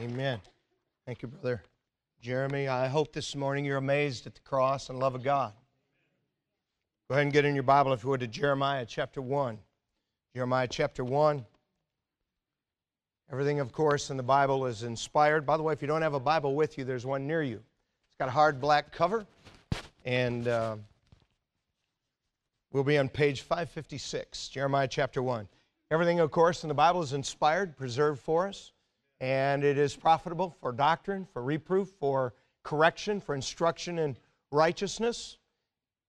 Amen. Thank you, brother Jeremy. I hope this morning you're amazed at the cross and love of God. Go ahead and get in your Bible, if you would, to Jeremiah chapter 1. Jeremiah chapter 1. Everything, of course, in the Bible is inspired. By the way, if you don't have a Bible with you, there's one near you. It's got a hard black cover, and uh, we'll be on page 556, Jeremiah chapter 1. Everything, of course, in the Bible is inspired, preserved for us and it is profitable for doctrine, for reproof, for correction, for instruction in righteousness.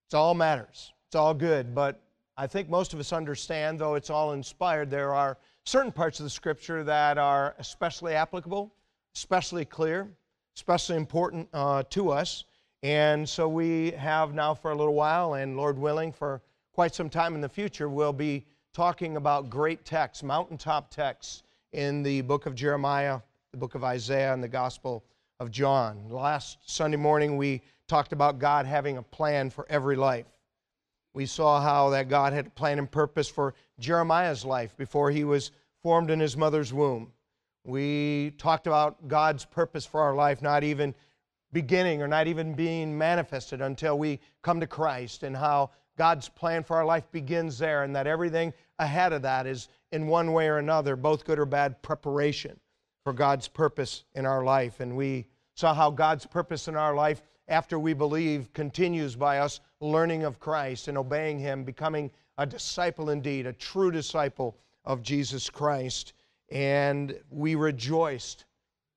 It's all matters. It's all good. But I think most of us understand, though it's all inspired, there are certain parts of the Scripture that are especially applicable, especially clear, especially important uh, to us. And so we have now for a little while, and Lord willing, for quite some time in the future, we'll be talking about great texts, mountaintop texts in the book of Jeremiah, the book of Isaiah, and the Gospel of John. Last Sunday morning, we talked about God having a plan for every life. We saw how that God had a plan and purpose for Jeremiah's life before he was formed in his mother's womb. We talked about God's purpose for our life not even beginning or not even being manifested until we come to Christ, and how God's plan for our life begins there, and that everything ahead of that is, in one way or another, both good or bad, preparation for God's purpose in our life. And we saw how God's purpose in our life, after we believe, continues by us learning of Christ and obeying Him, becoming a disciple indeed, a true disciple of Jesus Christ. And we rejoiced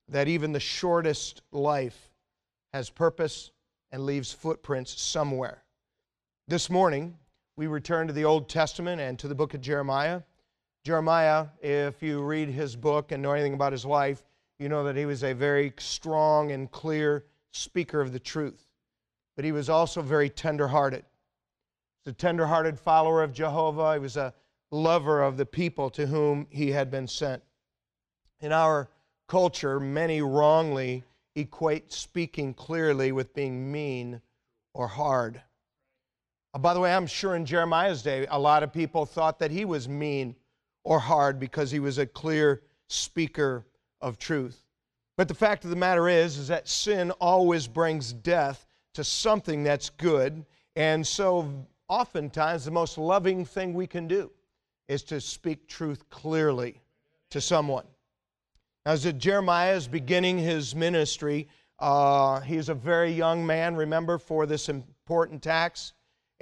that even the shortest life has purpose and leaves footprints somewhere. This morning, we return to the Old Testament and to the book of Jeremiah. Jeremiah, if you read his book and know anything about his life, you know that he was a very strong and clear speaker of the truth. But he was also very tender-hearted. He was a tender-hearted follower of Jehovah. He was a lover of the people to whom he had been sent. In our culture, many wrongly equate speaking clearly with being mean or hard. Uh, by the way, I'm sure in Jeremiah's day, a lot of people thought that he was mean or hard because he was a clear speaker of truth. But the fact of the matter is, is that sin always brings death to something that's good. And so oftentimes the most loving thing we can do is to speak truth clearly to someone. Now, as Jeremiah is beginning his ministry, uh, he's a very young man, remember, for this important tax.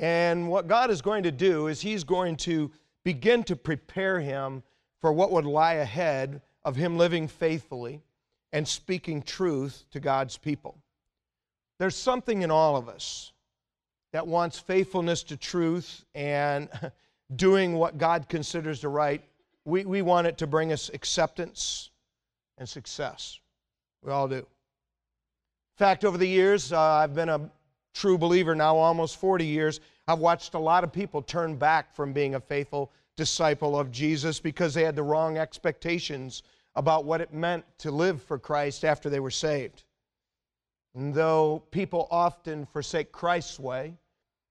And what God is going to do is He's going to begin to prepare him for what would lie ahead of him living faithfully and speaking truth to God's people. There's something in all of us that wants faithfulness to truth and doing what God considers the right. We, we want it to bring us acceptance and success. We all do. In fact, over the years, uh, I've been a true believer now almost 40 years. I've watched a lot of people turn back from being a faithful disciple of Jesus because they had the wrong expectations about what it meant to live for Christ after they were saved. And though people often forsake Christ's way,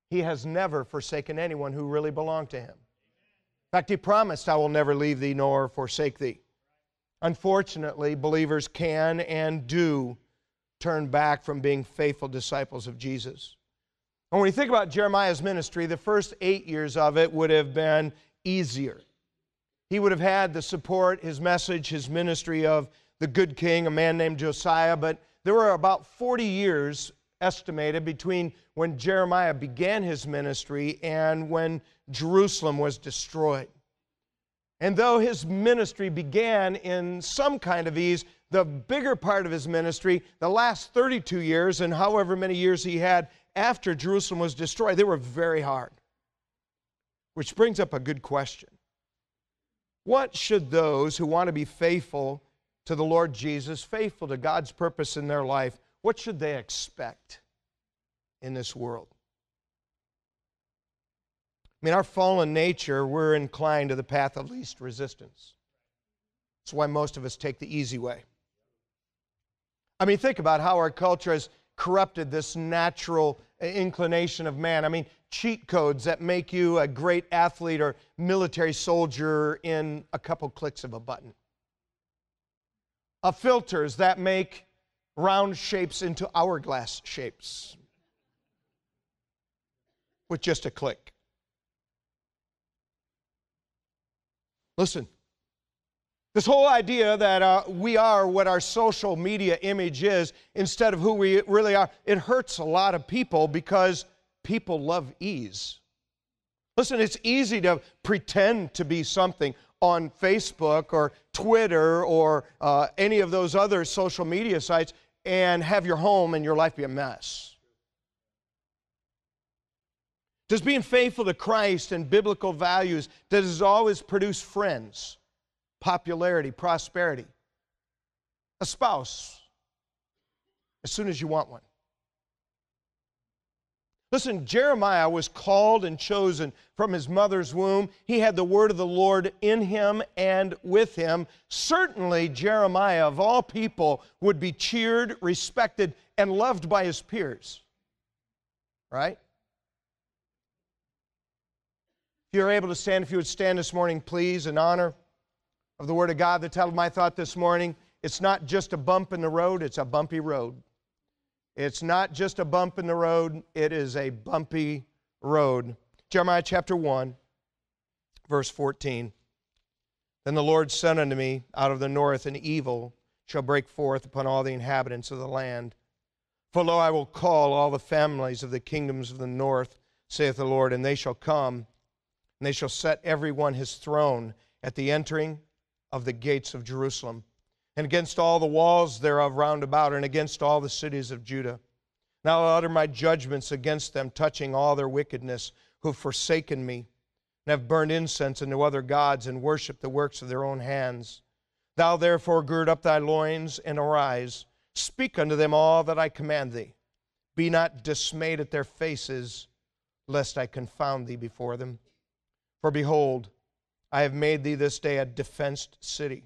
he has never forsaken anyone who really belonged to him. In fact, he promised, I will never leave thee nor forsake thee. Unfortunately, believers can and do turn back from being faithful disciples of Jesus. And when you think about Jeremiah's ministry, the first eight years of it would have been easier. He would have had the support, his message, his ministry of the good king, a man named Josiah, but there were about 40 years estimated between when Jeremiah began his ministry and when Jerusalem was destroyed. And though his ministry began in some kind of ease, the bigger part of his ministry, the last 32 years and however many years he had after Jerusalem was destroyed, they were very hard. Which brings up a good question. What should those who want to be faithful to the Lord Jesus, faithful to God's purpose in their life, what should they expect in this world? I mean, our fallen nature, we're inclined to the path of least resistance. That's why most of us take the easy way. I mean, think about how our culture has corrupted this natural uh, inclination of man. I mean, cheat codes that make you a great athlete or military soldier in a couple clicks of a button. of filters that make round shapes into hourglass shapes with just a click. Listen, this whole idea that uh, we are what our social media image is instead of who we really are, it hurts a lot of people because people love ease. Listen, it's easy to pretend to be something on Facebook or Twitter or uh, any of those other social media sites and have your home and your life be a mess. Does being faithful to Christ and biblical values, does always produce friends? Popularity, prosperity, a spouse as soon as you want one. Listen, Jeremiah was called and chosen from his mother's womb. He had the word of the Lord in him and with him. Certainly, Jeremiah, of all people, would be cheered, respected, and loved by his peers. Right? If you're able to stand, if you would stand this morning, please, in honor of the Word of God, the title of my thought this morning, it's not just a bump in the road, it's a bumpy road. It's not just a bump in the road, it is a bumpy road. Jeremiah chapter 1, verse 14. Then the Lord said unto me, Out of the north an evil shall break forth upon all the inhabitants of the land. For lo, I will call all the families of the kingdoms of the north, saith the Lord, and they shall come, and they shall set every one his throne at the entering of the gates of Jerusalem, and against all the walls thereof round about, and against all the cities of Judah. Now I'll utter my judgments against them, touching all their wickedness, who have forsaken me, and have burned incense unto other gods, and worshipped the works of their own hands. Thou therefore gird up thy loins, and arise. Speak unto them all that I command thee. Be not dismayed at their faces, lest I confound thee before them. For behold, I have made thee this day a defenced city,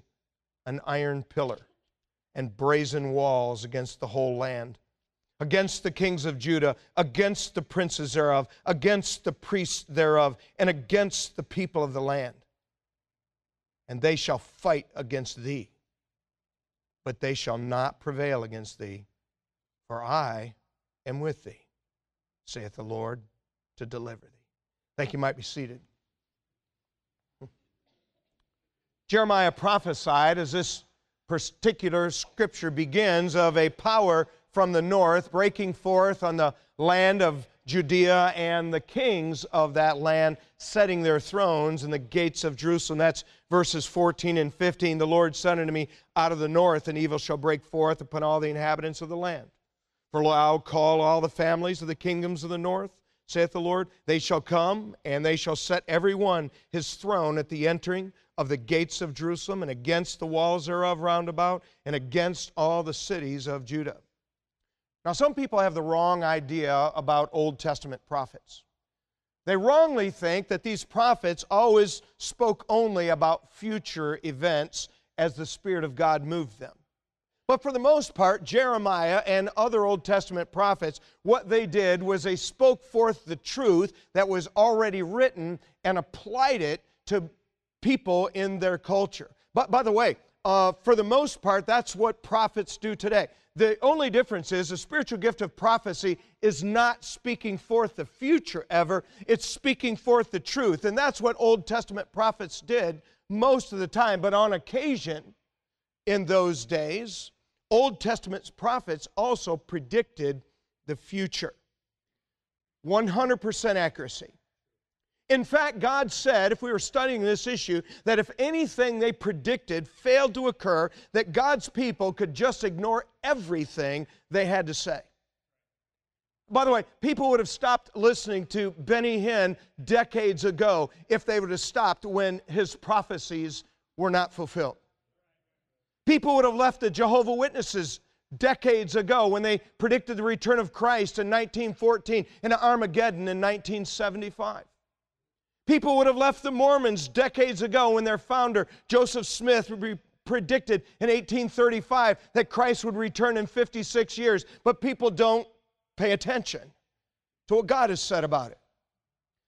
an iron pillar, and brazen walls against the whole land, against the kings of Judah, against the princes thereof, against the priests thereof, and against the people of the land. And they shall fight against thee, but they shall not prevail against thee, for I am with thee, saith the Lord, to deliver thee. Thank you. Might be seated. Jeremiah prophesied, as this particular scripture begins, of a power from the north breaking forth on the land of Judea and the kings of that land setting their thrones in the gates of Jerusalem. That's verses 14 and 15. The Lord said unto me, Out of the north an evil shall break forth upon all the inhabitants of the land. For I'll call all the families of the kingdoms of the north, saith the Lord. They shall come, and they shall set every one his throne at the entering of the gates of Jerusalem and against the walls thereof round about and against all the cities of Judah. Now, some people have the wrong idea about Old Testament prophets. They wrongly think that these prophets always spoke only about future events as the Spirit of God moved them. But for the most part, Jeremiah and other Old Testament prophets, what they did was they spoke forth the truth that was already written and applied it to people in their culture. But by the way, uh, for the most part, that's what prophets do today. The only difference is the spiritual gift of prophecy is not speaking forth the future ever, it's speaking forth the truth. And that's what Old Testament prophets did most of the time. But on occasion, in those days, Old Testament prophets also predicted the future. 100% accuracy. In fact, God said, if we were studying this issue, that if anything they predicted failed to occur, that God's people could just ignore everything they had to say. By the way, people would have stopped listening to Benny Hinn decades ago if they would have stopped when his prophecies were not fulfilled. People would have left the Jehovah Witnesses decades ago when they predicted the return of Christ in 1914 and Armageddon in 1975. People would have left the Mormons decades ago when their founder, Joseph Smith, predicted in 1835 that Christ would return in 56 years. But people don't pay attention to what God has said about it.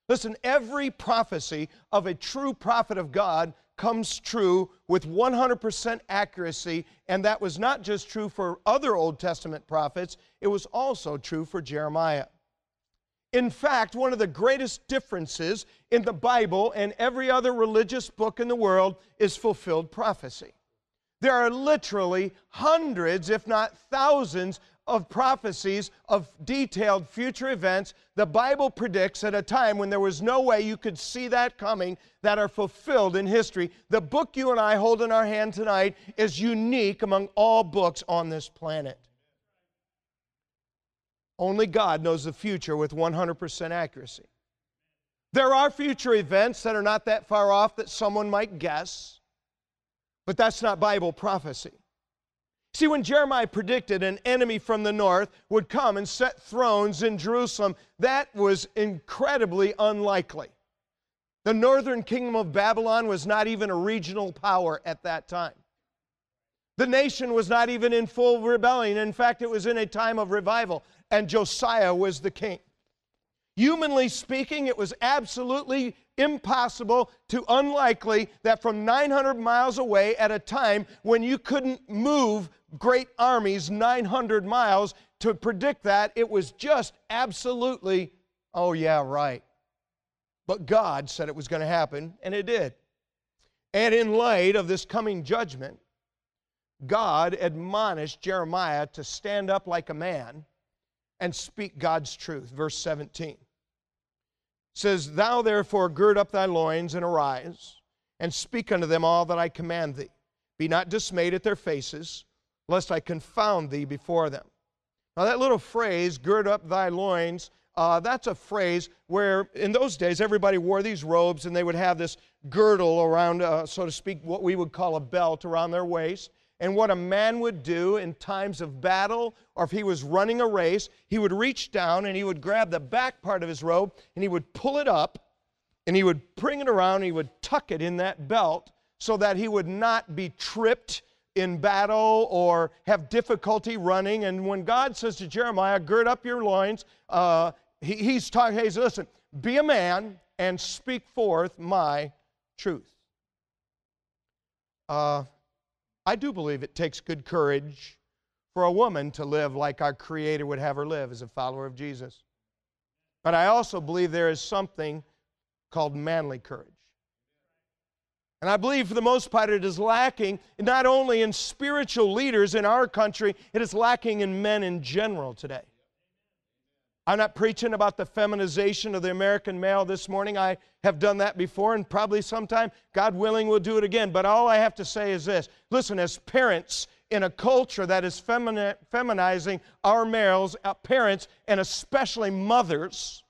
Listen, every prophecy of a true prophet of God comes true with 100% accuracy, and that was not just true for other Old Testament prophets, it was also true for Jeremiah. In fact, one of the greatest differences in the Bible and every other religious book in the world is fulfilled prophecy. There are literally hundreds, if not thousands, of prophecies of detailed future events the Bible predicts at a time when there was no way you could see that coming that are fulfilled in history. The book you and I hold in our hand tonight is unique among all books on this planet. Only God knows the future with 100% accuracy. There are future events that are not that far off that someone might guess, but that's not Bible prophecy. See, when Jeremiah predicted an enemy from the north would come and set thrones in Jerusalem, that was incredibly unlikely. The northern kingdom of Babylon was not even a regional power at that time. The nation was not even in full rebellion. In fact, it was in a time of revival and Josiah was the king. Humanly speaking, it was absolutely impossible to unlikely that from 900 miles away at a time when you couldn't move great armies 900 miles to predict that, it was just absolutely, oh, yeah, right. But God said it was going to happen, and it did. And in light of this coming judgment, God admonished Jeremiah to stand up like a man and speak God's truth. Verse 17 says, Thou therefore gird up thy loins and arise, and speak unto them all that I command thee. Be not dismayed at their faces, lest I confound thee before them. Now, that little phrase, gird up thy loins, uh, that's a phrase where in those days everybody wore these robes and they would have this girdle around, uh, so to speak, what we would call a belt around their waist and what a man would do in times of battle or if he was running a race, he would reach down and he would grab the back part of his robe and he would pull it up and he would bring it around and he would tuck it in that belt so that he would not be tripped in battle or have difficulty running. And when God says to Jeremiah, gird up your loins, uh, he, he's talking, hey, listen, be a man and speak forth my truth. Uh, I do believe it takes good courage for a woman to live like our Creator would have her live as a follower of Jesus. But I also believe there is something called manly courage. And I believe for the most part it is lacking not only in spiritual leaders in our country, it is lacking in men in general today. I'm not preaching about the feminization of the American male this morning. I have done that before, and probably sometime, God willing, we'll do it again. But all I have to say is this listen, as parents in a culture that is femini- feminizing our males, uh, parents, and especially mothers,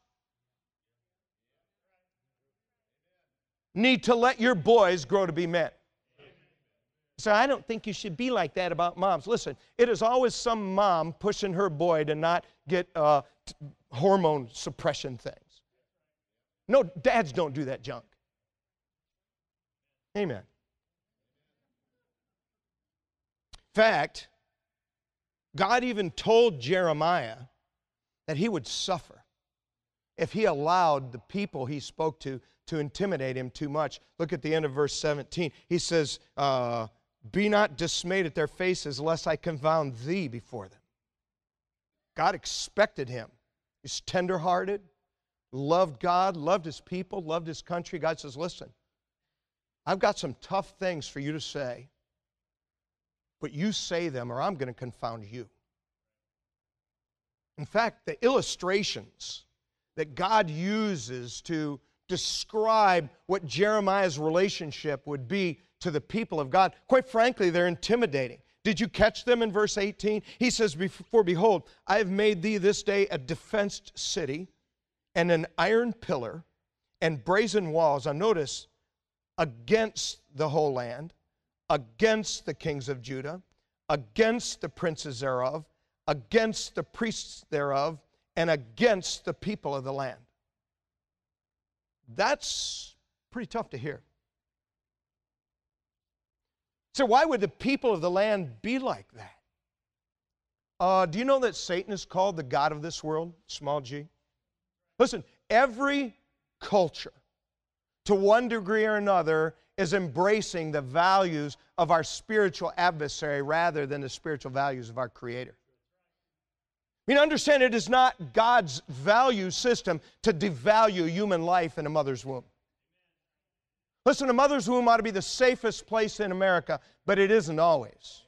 need to let your boys grow to be men. So I don't think you should be like that about moms. Listen, it is always some mom pushing her boy to not get uh, hormone suppression things. No, dads don't do that junk. Amen. Fact, God even told Jeremiah that he would suffer if he allowed the people he spoke to to intimidate him too much. Look at the end of verse 17. He says, uh, Be not dismayed at their faces, lest I confound thee before them. God expected him He's tenderhearted, loved God, loved his people, loved his country. God says, Listen, I've got some tough things for you to say, but you say them or I'm going to confound you. In fact, the illustrations that God uses to describe what Jeremiah's relationship would be to the people of God, quite frankly, they're intimidating. Did you catch them in verse 18? He says, For behold, I have made thee this day a defenced city, and an iron pillar, and brazen walls. Now notice, against the whole land, against the kings of Judah, against the princes thereof, against the priests thereof, and against the people of the land. That's pretty tough to hear. So, why would the people of the land be like that? Uh, do you know that Satan is called the God of this world, small g? Listen, every culture, to one degree or another, is embracing the values of our spiritual adversary rather than the spiritual values of our Creator. I mean, understand it is not God's value system to devalue human life in a mother's womb. Listen, a mother's womb ought to be the safest place in America, but it isn't always.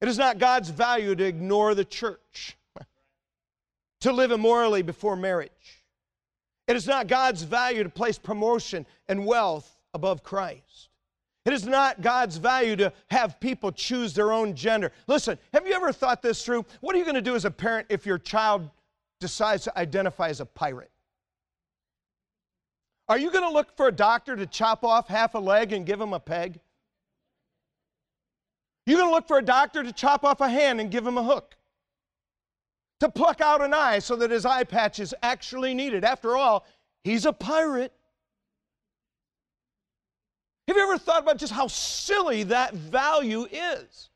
It is not God's value to ignore the church, to live immorally before marriage. It is not God's value to place promotion and wealth above Christ. It is not God's value to have people choose their own gender. Listen, have you ever thought this through? What are you going to do as a parent if your child decides to identify as a pirate? Are you going to look for a doctor to chop off half a leg and give him a peg? You're going to look for a doctor to chop off a hand and give him a hook. To pluck out an eye so that his eye patch is actually needed. After all, he's a pirate. Have you ever thought about just how silly that value is?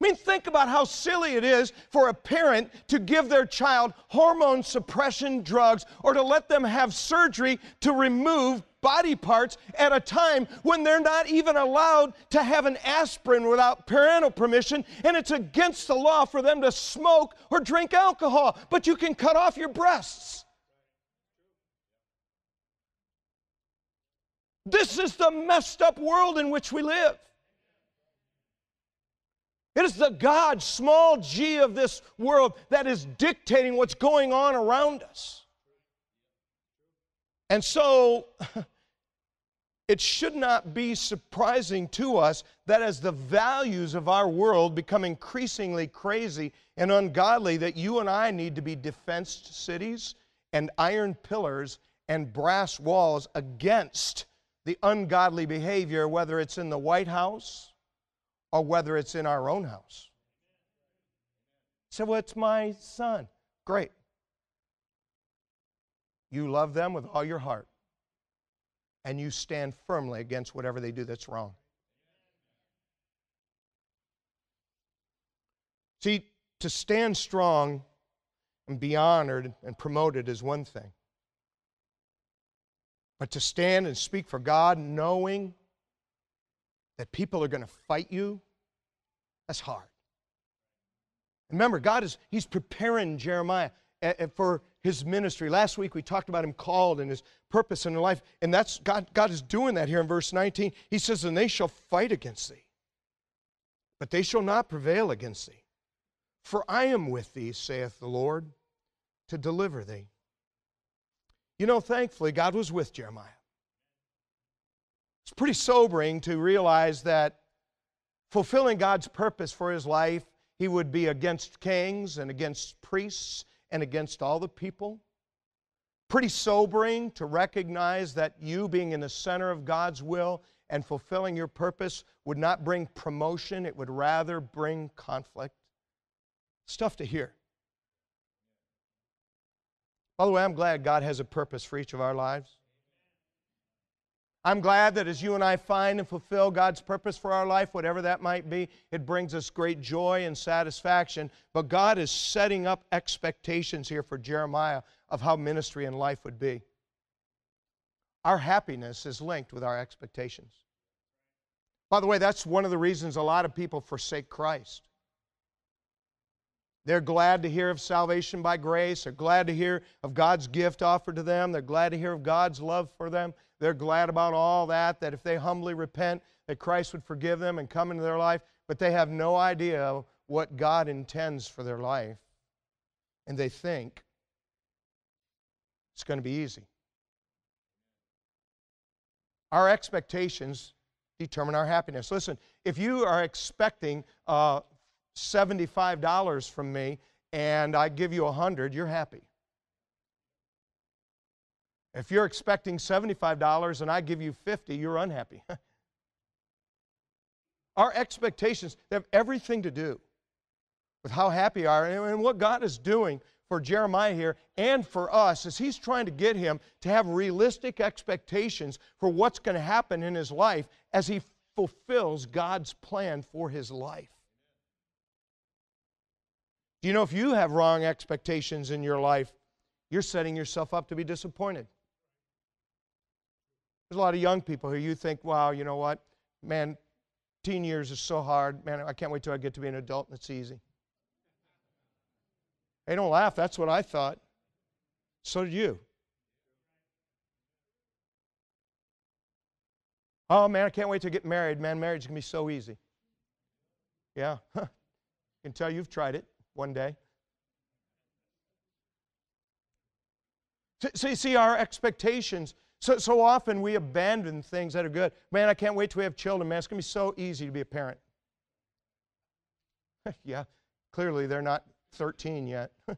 I mean, think about how silly it is for a parent to give their child hormone suppression drugs or to let them have surgery to remove body parts at a time when they're not even allowed to have an aspirin without parental permission, and it's against the law for them to smoke or drink alcohol, but you can cut off your breasts. This is the messed up world in which we live. It is the God, small g of this world, that is dictating what's going on around us. And so, it should not be surprising to us that as the values of our world become increasingly crazy and ungodly, that you and I need to be defenced cities and iron pillars and brass walls against the ungodly behavior, whether it's in the White House or whether it's in our own house. So, well, it's my son. Great. You love them with all your heart, and you stand firmly against whatever they do that's wrong. See, to stand strong and be honored and promoted is one thing. But to stand and speak for God knowing that people are going to fight you, that's hard. Remember, God is He's preparing Jeremiah eh, eh, for his ministry. Last week we talked about him called and his purpose in life, and that's God, God is doing that here in verse 19. He says, And they shall fight against thee, but they shall not prevail against thee. For I am with thee, saith the Lord, to deliver thee. You know, thankfully, God was with Jeremiah. It's pretty sobering to realize that fulfilling God's purpose for his life, he would be against kings and against priests and against all the people. Pretty sobering to recognize that you being in the center of God's will and fulfilling your purpose would not bring promotion, it would rather bring conflict. Stuff to hear. By the way, I'm glad God has a purpose for each of our lives. I'm glad that as you and I find and fulfill God's purpose for our life, whatever that might be, it brings us great joy and satisfaction. But God is setting up expectations here for Jeremiah of how ministry and life would be. Our happiness is linked with our expectations. By the way, that's one of the reasons a lot of people forsake Christ. They're glad to hear of salvation by grace. They're glad to hear of God's gift offered to them. They're glad to hear of God's love for them. They're glad about all that, that if they humbly repent, that Christ would forgive them and come into their life. But they have no idea what God intends for their life. And they think it's going to be easy. Our expectations determine our happiness. Listen, if you are expecting uh, $75 from me and I give you 100, you're happy. If you're expecting $75 and I give you 50, you're unhappy. Our expectations have everything to do with how happy are and what God is doing for Jeremiah here and for us as he's trying to get him to have realistic expectations for what's going to happen in his life as he fulfills God's plan for his life. Do you know if you have wrong expectations in your life, you're setting yourself up to be disappointed? There's a lot of young people who you think, wow, you know what? Man, teen years is so hard. Man, I can't wait till I get to be an adult and it's easy. Hey, don't laugh. That's what I thought. So did you. Oh, man, I can't wait to get married. Man, marriage can be so easy. Yeah. I can tell you've tried it one day. So you see, our expectations, so, so often we abandon things that are good. Man, I can't wait till we have children. Man, it's going to be so easy to be a parent. yeah, clearly they're not 13 yet.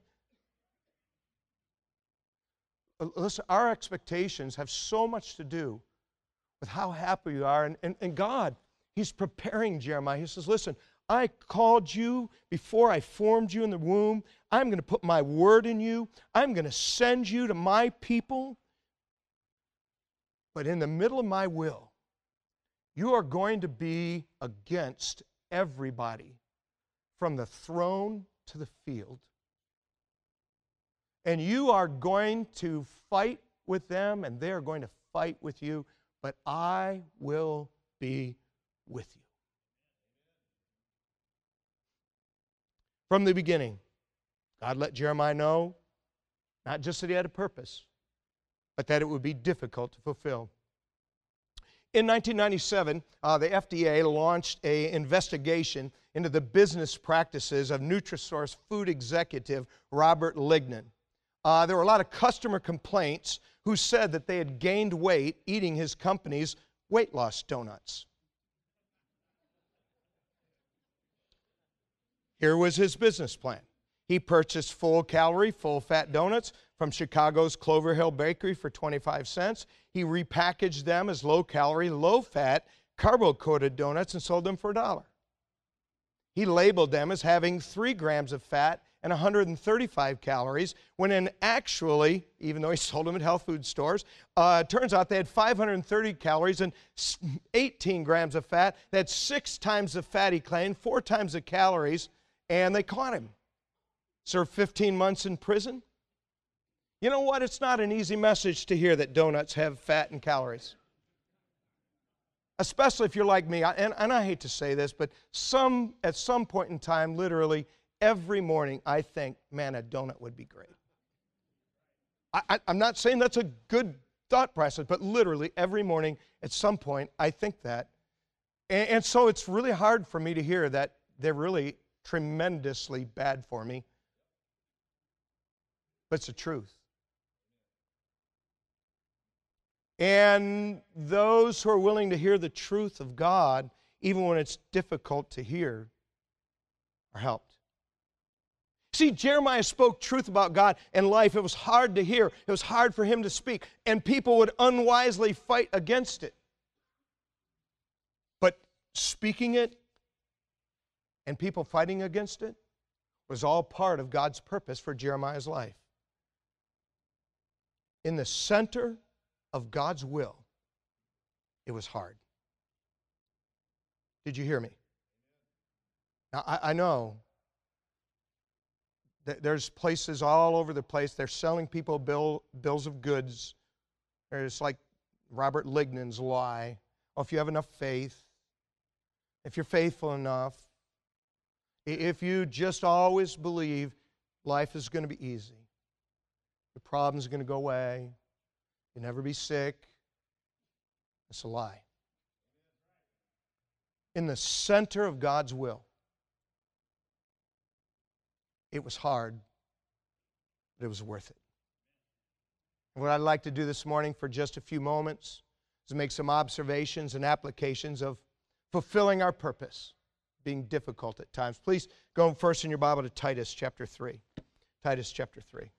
Listen, our expectations have so much to do with how happy you are. And, and, and God, He's preparing Jeremiah. He says, Listen, I called you before I formed you in the womb. I'm going to put my word in you. I'm going to send you to my people. But in the middle of my will, you are going to be against everybody from the throne to the field. And you are going to fight with them, and they are going to fight with you, but I will be with you. From the beginning, God let Jeremiah know not just that he had a purpose, but that it would be difficult to fulfill. In 1997, uh, the FDA launched an investigation into the business practices of Nutrisource food executive Robert Lignon. Uh, there were a lot of customer complaints who said that they had gained weight eating his company's weight loss donuts. Here was his business plan. He purchased full calorie, full fat donuts from Chicago's Clover Hill Bakery for 25 cents. He repackaged them as low calorie, low fat, carbo coated donuts and sold them for a dollar. He labeled them as having three grams of fat and 135 calories, when in actually, even though he sold them at health food stores, uh, turns out they had 530 calories and 18 grams of fat. That's six times the fat he claimed, four times the calories and they caught him. Served 15 months in prison. You know what? It's not an easy message to hear that donuts have fat and calories. Especially if you're like me, and, and I hate to say this, but some at some point in time, literally every morning, I think, man, a donut would be great. I, am not saying that's a good thought process, but literally every morning, at some point, I think that. And, and so it's really hard for me to hear that they're really tremendously bad for me. But it's the truth. And those who are willing to hear the truth of God, even when it's difficult to hear, are helped. See, Jeremiah spoke truth about God and life. It was hard to hear, it was hard for him to speak, and people would unwisely fight against it. But speaking it and people fighting against it was all part of God's purpose for Jeremiah's life. In the center of God's will, it was hard. Did you hear me? Now, I, I know that there's places all over the place. They're selling people bill, bills of goods. It's like Robert Lignon's lie. Oh, if you have enough faith, if you're faithful enough, if you just always believe life is going to be easy, the problem's are going to go away, you'll never be sick, it's a lie. In the center of God's will, it was hard, but it was worth it. And what I'd like to do this morning for just a few moments is make some observations and applications of fulfilling our purpose being difficult at times. Please go first in your Bible to Titus chapter 3. Titus chapter 3.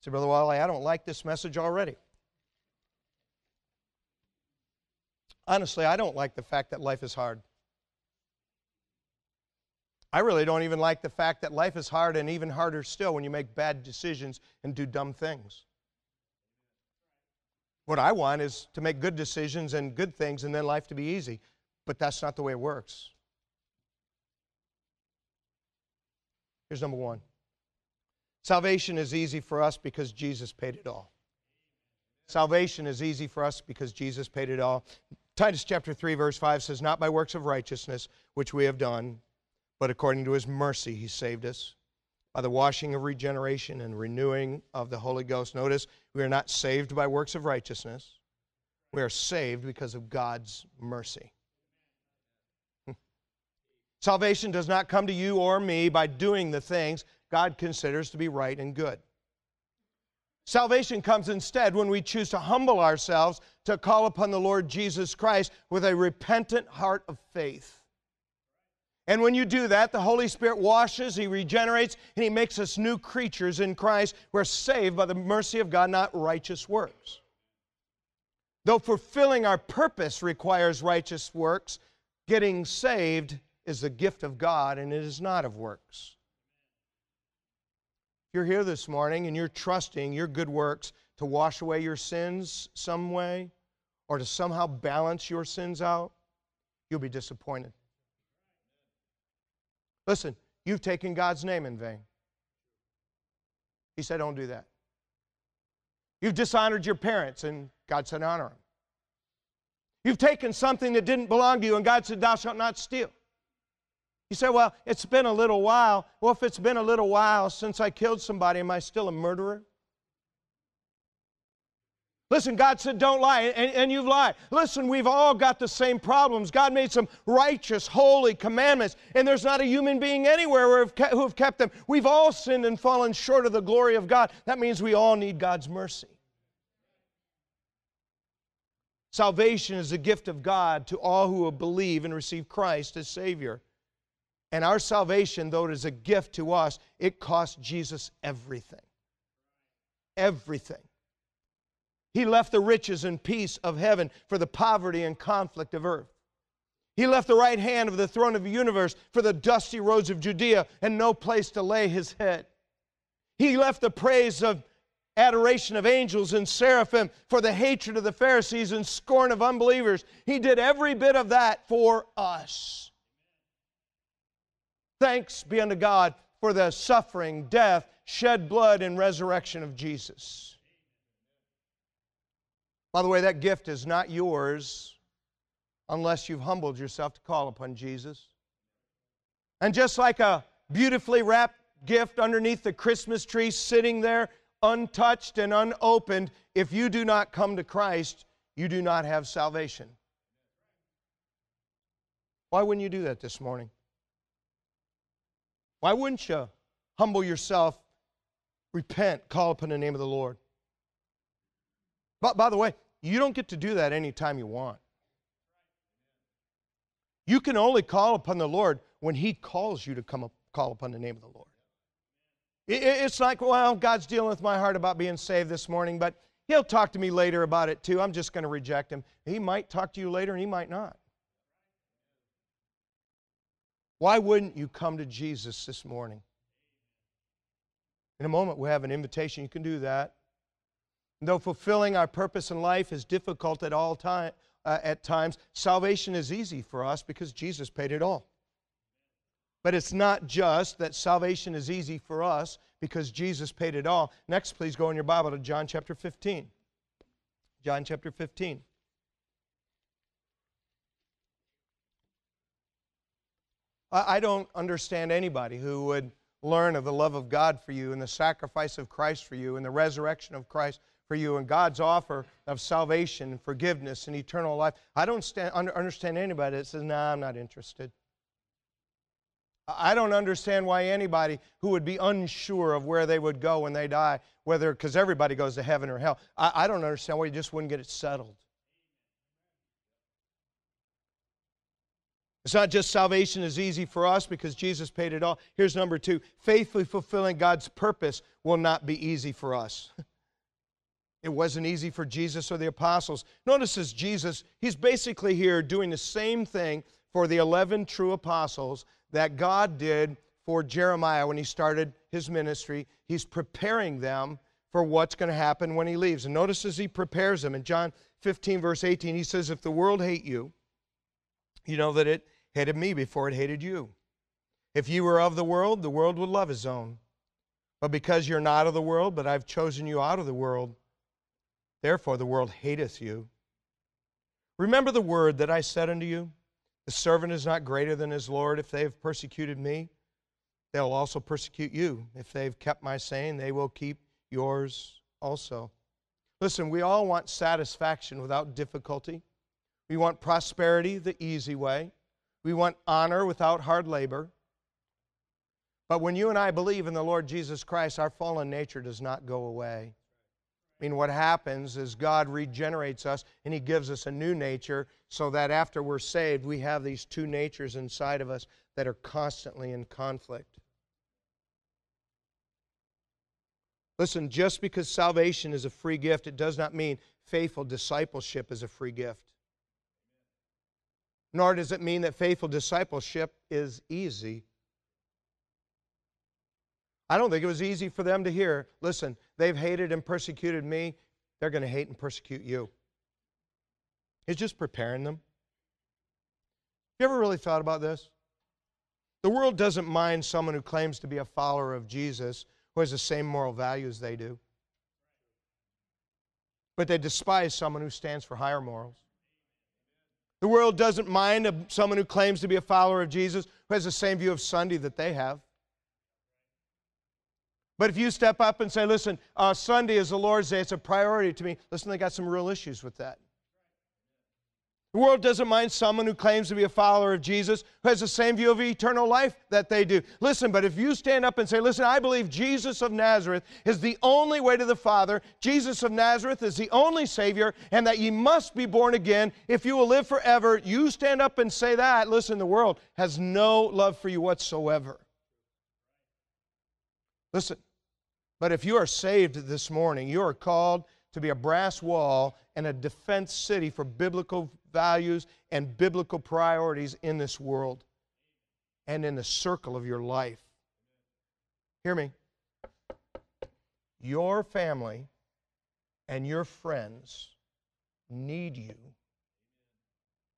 Say, Brother Wally, I don't like this message already. Honestly, I don't like the fact that life is hard. I really don't even like the fact that life is hard and even harder still when you make bad decisions and do dumb things. What I want is to make good decisions and good things and then life to be easy. But that's not the way it works. Here's number one Salvation is easy for us because Jesus paid it all. Salvation is easy for us because Jesus paid it all. Titus chapter 3, verse 5 says, Not by works of righteousness which we have done, but according to his mercy he saved us by the washing of regeneration and renewing of the Holy Ghost. Notice, we are not saved by works of righteousness. We are saved because of God's mercy. Hmm. Salvation does not come to you or me by doing the things God considers to be right and good. Salvation comes instead when we choose to humble ourselves to call upon the Lord Jesus Christ with a repentant heart of faith. And when you do that, the Holy Spirit washes, He regenerates, and He makes us new creatures in Christ. We're saved by the mercy of God, not righteous works. Though fulfilling our purpose requires righteous works, getting saved is a gift of God and it is not of works. If you're here this morning and you're trusting your good works to wash away your sins some way or to somehow balance your sins out, you'll be disappointed. Listen, you've taken God's name in vain. He said, Don't do that. You've dishonored your parents, and God said, Honor them. You've taken something that didn't belong to you, and God said, Thou shalt not steal. You say, Well, it's been a little while. Well, if it's been a little while since I killed somebody, am I still a murderer? Listen, God said, don't lie, and, and, you've lied. Listen, we've all got the same problems. God made some righteous, holy commandments, and there's not a human being anywhere who have kept them. We've all sinned and fallen short of the glory of God. That means we all need God's mercy. Salvation is a gift of God to all who will believe and receive Christ as Savior. And our salvation, though it is a gift to us, it cost Jesus everything. Everything. He left the riches and peace of heaven for the poverty and conflict of earth. He left the right hand of the throne of the universe for the dusty roads of Judea and no place to lay his head. He left the praise of adoration of angels and seraphim for the hatred of the Pharisees and scorn of unbelievers. He did every bit of that for us. Thanks be unto God for the suffering, death, shed blood, and resurrection of Jesus. By the way, that gift is not yours unless you've humbled yourself to call upon Jesus. And just like a beautifully wrapped gift underneath the Christmas tree sitting there, untouched and unopened, if you do not come to Christ, you do not have salvation. Why wouldn't you do that this morning? Why wouldn't you humble yourself, repent, call upon the name of the Lord? But by the way, you don't get to do that anytime you want. You can only call upon the Lord when He calls you to come up, call upon the name of the Lord. It's like, well, God's dealing with my heart about being saved this morning, but He'll talk to me later about it too. I'm just going to reject Him. He might talk to you later and He might not. Why wouldn't you come to Jesus this morning? In a moment, we have an invitation. You can do that. Though fulfilling our purpose in life is difficult at all time, uh, at times, salvation is easy for us because Jesus paid it all. But it's not just that salvation is easy for us because Jesus paid it all. Next, please go in your Bible to John chapter 15. John chapter 15. I don't understand anybody who would learn of the love of God for you and the sacrifice of Christ for you and the resurrection of Christ for you and God's offer of salvation and forgiveness and eternal life. I don't stand, understand anybody that says, nah, I'm not interested. I don't understand why anybody who would be unsure of where they would go when they die, whether, because everybody goes to heaven or hell, I, I don't understand why you just wouldn't get it settled. It's not just salvation is easy for us because Jesus paid it all. Here's number two faithfully fulfilling God's purpose will not be easy for us. It wasn't easy for Jesus or the apostles. Notice as Jesus, he's basically here doing the same thing for the 11 true apostles that God did for Jeremiah when he started his ministry. He's preparing them for what's going to happen when he leaves. And notice as he prepares them in John 15, verse 18, he says, If the world hate you, you know that it hated me before it hated you. If you were of the world, the world would love his own. But because you're not of the world, but I've chosen you out of the world, therefore the world hateth you. Remember the word that I said unto you The servant is not greater than his Lord. If they have persecuted me, they'll also persecute you. If they've kept my saying, they will keep yours also. Listen, we all want satisfaction without difficulty. We want prosperity the easy way. We want honor without hard labor. But when you and I believe in the Lord Jesus Christ, our fallen nature does not go away. I mean, what happens is God regenerates us and He gives us a new nature so that after we're saved, we have these two natures inside of us that are constantly in conflict. Listen, just because salvation is a free gift, it does not mean faithful discipleship is a free gift. Nor does it mean that faithful discipleship is easy. I don't think it was easy for them to hear listen, they've hated and persecuted me, they're going to hate and persecute you. He's just preparing them. You ever really thought about this? The world doesn't mind someone who claims to be a follower of Jesus who has the same moral values they do. But they despise someone who stands for higher morals. The world doesn't mind someone who claims to be a follower of Jesus who has the same view of Sunday that they have. But if you step up and say, listen, uh, Sunday is the Lord's Day, it's a priority to me, listen, they got some real issues with that. The world doesn't mind someone who claims to be a follower of Jesus who has the same view of eternal life that they do. Listen, but if you stand up and say, Listen, I believe Jesus of Nazareth is the only way to the Father, Jesus of Nazareth is the only Savior, and that ye must be born again if you will live forever, you stand up and say that. Listen, the world has no love for you whatsoever. Listen, but if you are saved this morning, you are called to be a brass wall and a defenced city for biblical values and biblical priorities in this world and in the circle of your life. Hear me. Your family and your friends need you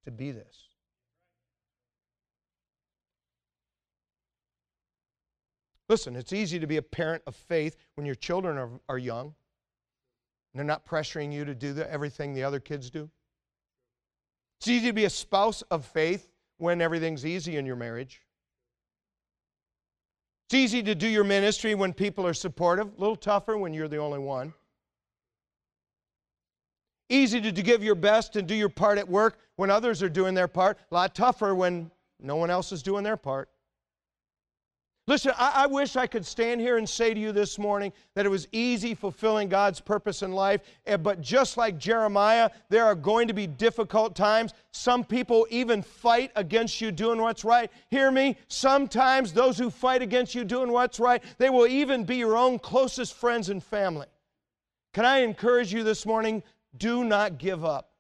to be this. Listen, it's easy to be a parent of faith when your children are, are young. And they're not pressuring you to do the, everything the other kids do. It's easy to be a spouse of faith when everything's easy in your marriage. It's easy to do your ministry when people are supportive, a little tougher when you're the only one. Easy to give your best and do your part at work when others are doing their part, a lot tougher when no one else is doing their part. Listen, I, I, wish I could stand here and say to you this morning that it was easy fulfilling God's purpose in life. Eh, but just like Jeremiah, there are going to be difficult times. Some people even fight against you doing what's right. Hear me? Sometimes those who fight against you doing what's right, they will even be your own closest friends and family. Can I encourage you this morning? Do not give up.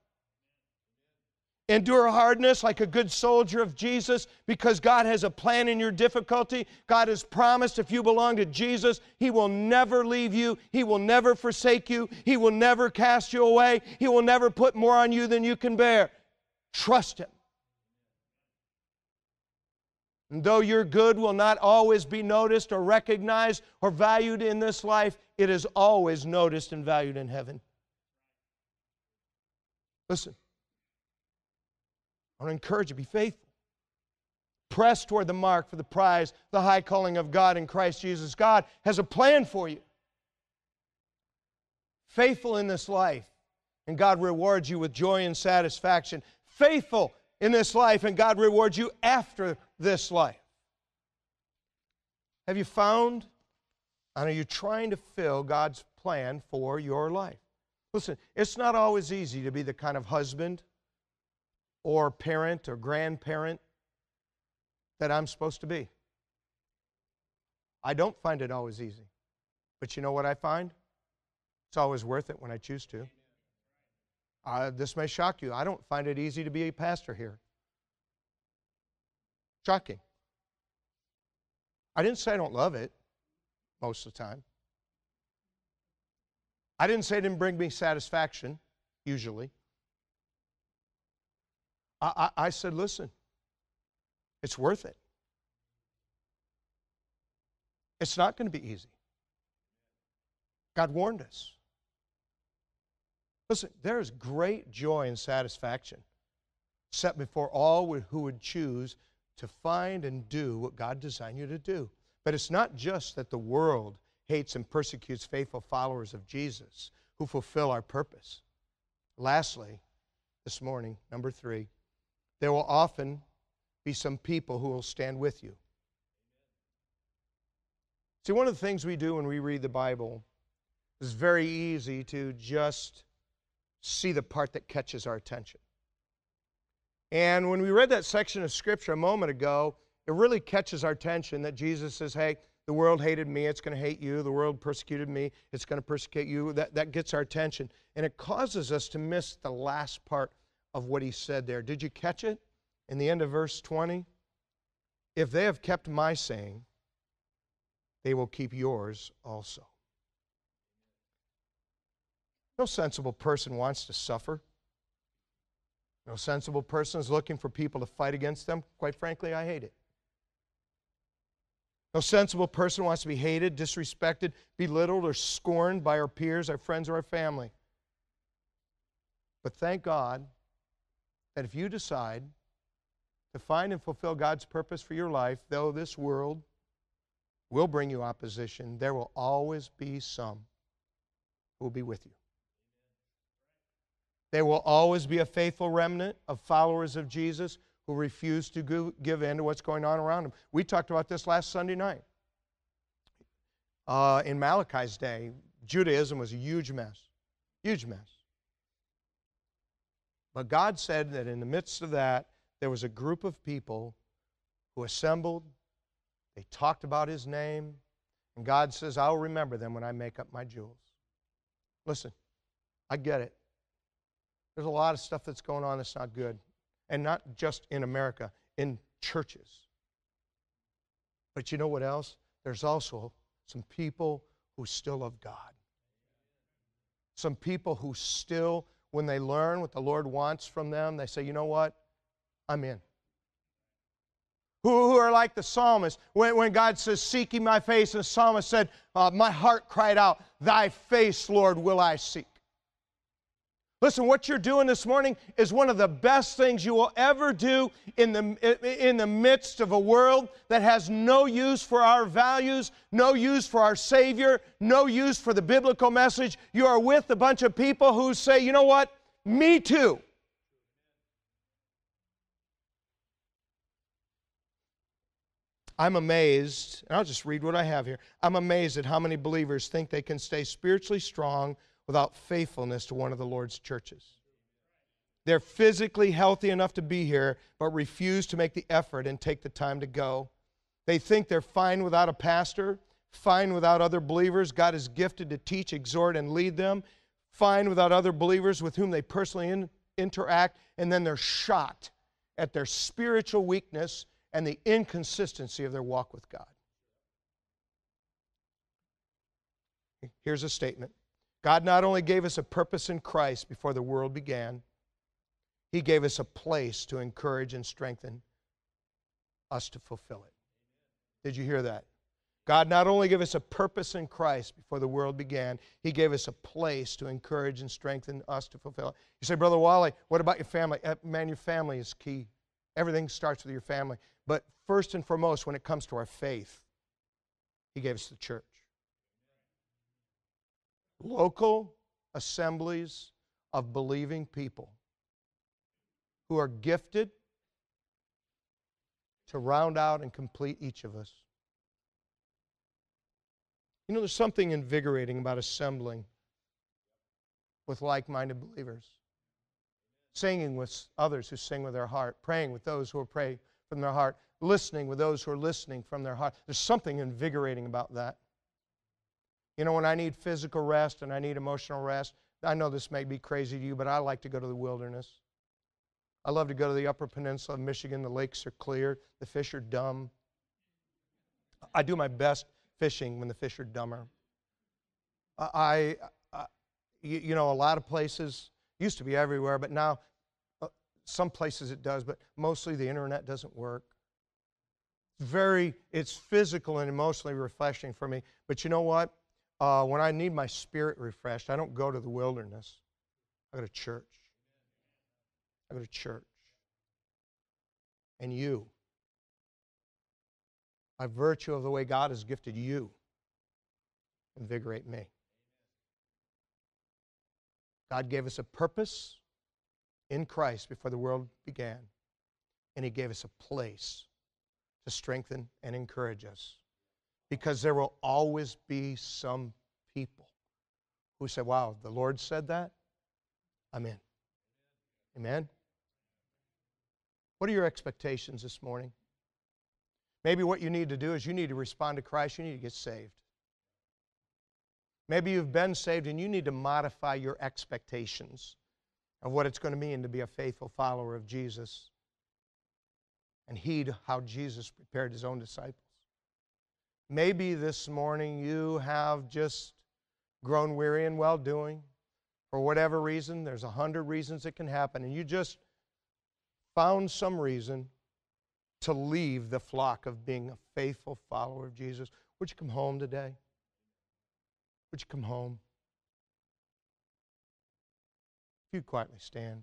Endure hardness like a good soldier of Jesus because God has a plan in your difficulty. God has promised if you belong to Jesus, He will never leave you. He will never forsake you. He will never cast you away. He will never put more on you than you can bear. Trust Him. And though your good will not always be noticed or recognized or valued in this life, it is always noticed and valued in heaven. Listen. I want to encourage you, be faithful. Press toward the mark for the prize, the high calling of God in Christ Jesus. God has a plan for you. Faithful in this life, and God rewards you with joy and satisfaction. Faithful in this life, and God rewards you after this life. Have you found, and are you trying to fill God's plan for your life? Listen, it's not always easy to be the kind of husband or parent or grandparent that I'm supposed to be. I don't find it always easy. But you know what I find? It's always worth it when I choose to. Uh, this may shock you. I don't find it easy to be a pastor here. Shocking. I didn't say I don't love it most of the time. I didn't say it didn't bring me satisfaction, usually. I, I, I said, listen, it's worth it. It's not going to be easy. God warned us. Listen, there is great joy and satisfaction set before all who would choose to find and do what God designed you to do. But it's not just that the world hates and persecutes faithful followers of Jesus who fulfill our purpose. Lastly, this morning, number three, there will often be some people who will stand with you. See, one of the things we do when we read the Bible is very easy to just see the part that catches our attention. And when we read that section of Scripture a moment ago, it really catches our attention that Jesus says, Hey, the world hated me, it's going to hate you. The world persecuted me, it's going to persecute you. That, that gets our attention. And it causes us to miss the last part of what he said there. Did you catch it? In the end of verse 20? If they have kept my saying, they will keep yours also. No sensible person wants to suffer. No sensible person is looking for people to fight against them. Quite frankly, I hate it. No sensible person wants to be hated, disrespected, belittled, or scorned by our peers, our friends, or our family. But thank God that if you decide to find and fulfill God's purpose for your life, though this world will bring you opposition, there will always be some who will be with you. There will always be a faithful remnant of followers of Jesus who refuse to give in to what's going on around them. We talked about this last Sunday night. Uh, in Malachi's day, Judaism was a huge mess. Huge mess. But God said that in the midst of that, there was a group of people who assembled, they talked about His name, and God says, I'll remember them when I make up my jewels. Listen, I get it. There's a lot of stuff that's going on that's not good. And not just in America, in churches. But you know what else? There's also some people who still love God. Some people who still, when they learn what the Lord wants from them, they say, you know what? I'm in. Who, who are like the psalmist. When, when God says, Seeking my face, and the psalmist said, uh, My heart cried out, Thy face, Lord, will I seek. Listen, what you're doing this morning is one of the best things you will ever do in the, in the midst of a world that has no use for our values, no use for our Savior, no use for the biblical message. You are with a bunch of people who say, you know what? Me too. I'm amazed, and I'll just read what I have here. I'm amazed at how many believers think they can stay spiritually strong without faithfulness to one of the Lord's churches. They're physically healthy enough to be here, but refuse to make the effort and take the time to go. They think they're fine without a pastor, fine without other believers. God is gifted to teach, exhort, and lead them. Fine without other believers with whom they personally in, interact, and then they're shocked at their spiritual weakness and the inconsistency of their walk with God. Here's a statement God not only gave us a purpose in Christ before the world began, He gave us a place to encourage and strengthen us to fulfill it. Did you hear that? God not only gave us a purpose in Christ before the world began, He gave us a place to encourage and strengthen us to fulfill it. You say, Brother Wally, what about your family? Uh, man, your family is key. Everything starts with your family. But first and foremost, when it comes to our faith, He gave us the church local assemblies of believing people who are gifted to round out and complete each of us. You know, there's something invigorating about assembling with like minded believers, singing with others who sing with their heart, praying with those who are praying from their heart, listening with those who are listening from their heart. There's something invigorating about that. You know, when I need physical rest and I need emotional rest, I know this may be crazy to you, but I like to go to the wilderness. I love to go to the Upper Peninsula of Michigan. The lakes are clear, the fish are dumb. I do my best fishing when the fish are dumber. I, I you, know, a lot of places used to be everywhere, but now uh, some places it does, but mostly the internet doesn't work. Very, it's physical and emotionally refreshing for me. But you know what? Uh, when I need my spirit refreshed, I don't go to the wilderness. I go to church. I go to church. And you, by virtue of the way God has gifted you, invigorate me. God gave us a purpose in Christ before the world began, and He gave us a place to strengthen and encourage us. Because there will always be some people who say, Wow, the Lord said that? I'm in. Amen? What are your expectations this morning? Maybe what you need to do is you need to respond to Christ, you need to get saved. Maybe you've been saved and you need to modify your expectations of what it's going to mean to be a faithful follower of Jesus and heed how Jesus prepared his own disciples. Maybe this morning you have just grown weary in well doing. For whatever reason, there's a hundred reasons it can happen, and you just found some reason to leave the flock of being a faithful follower of Jesus. Would you come home today? Would you come home? If you quietly stand.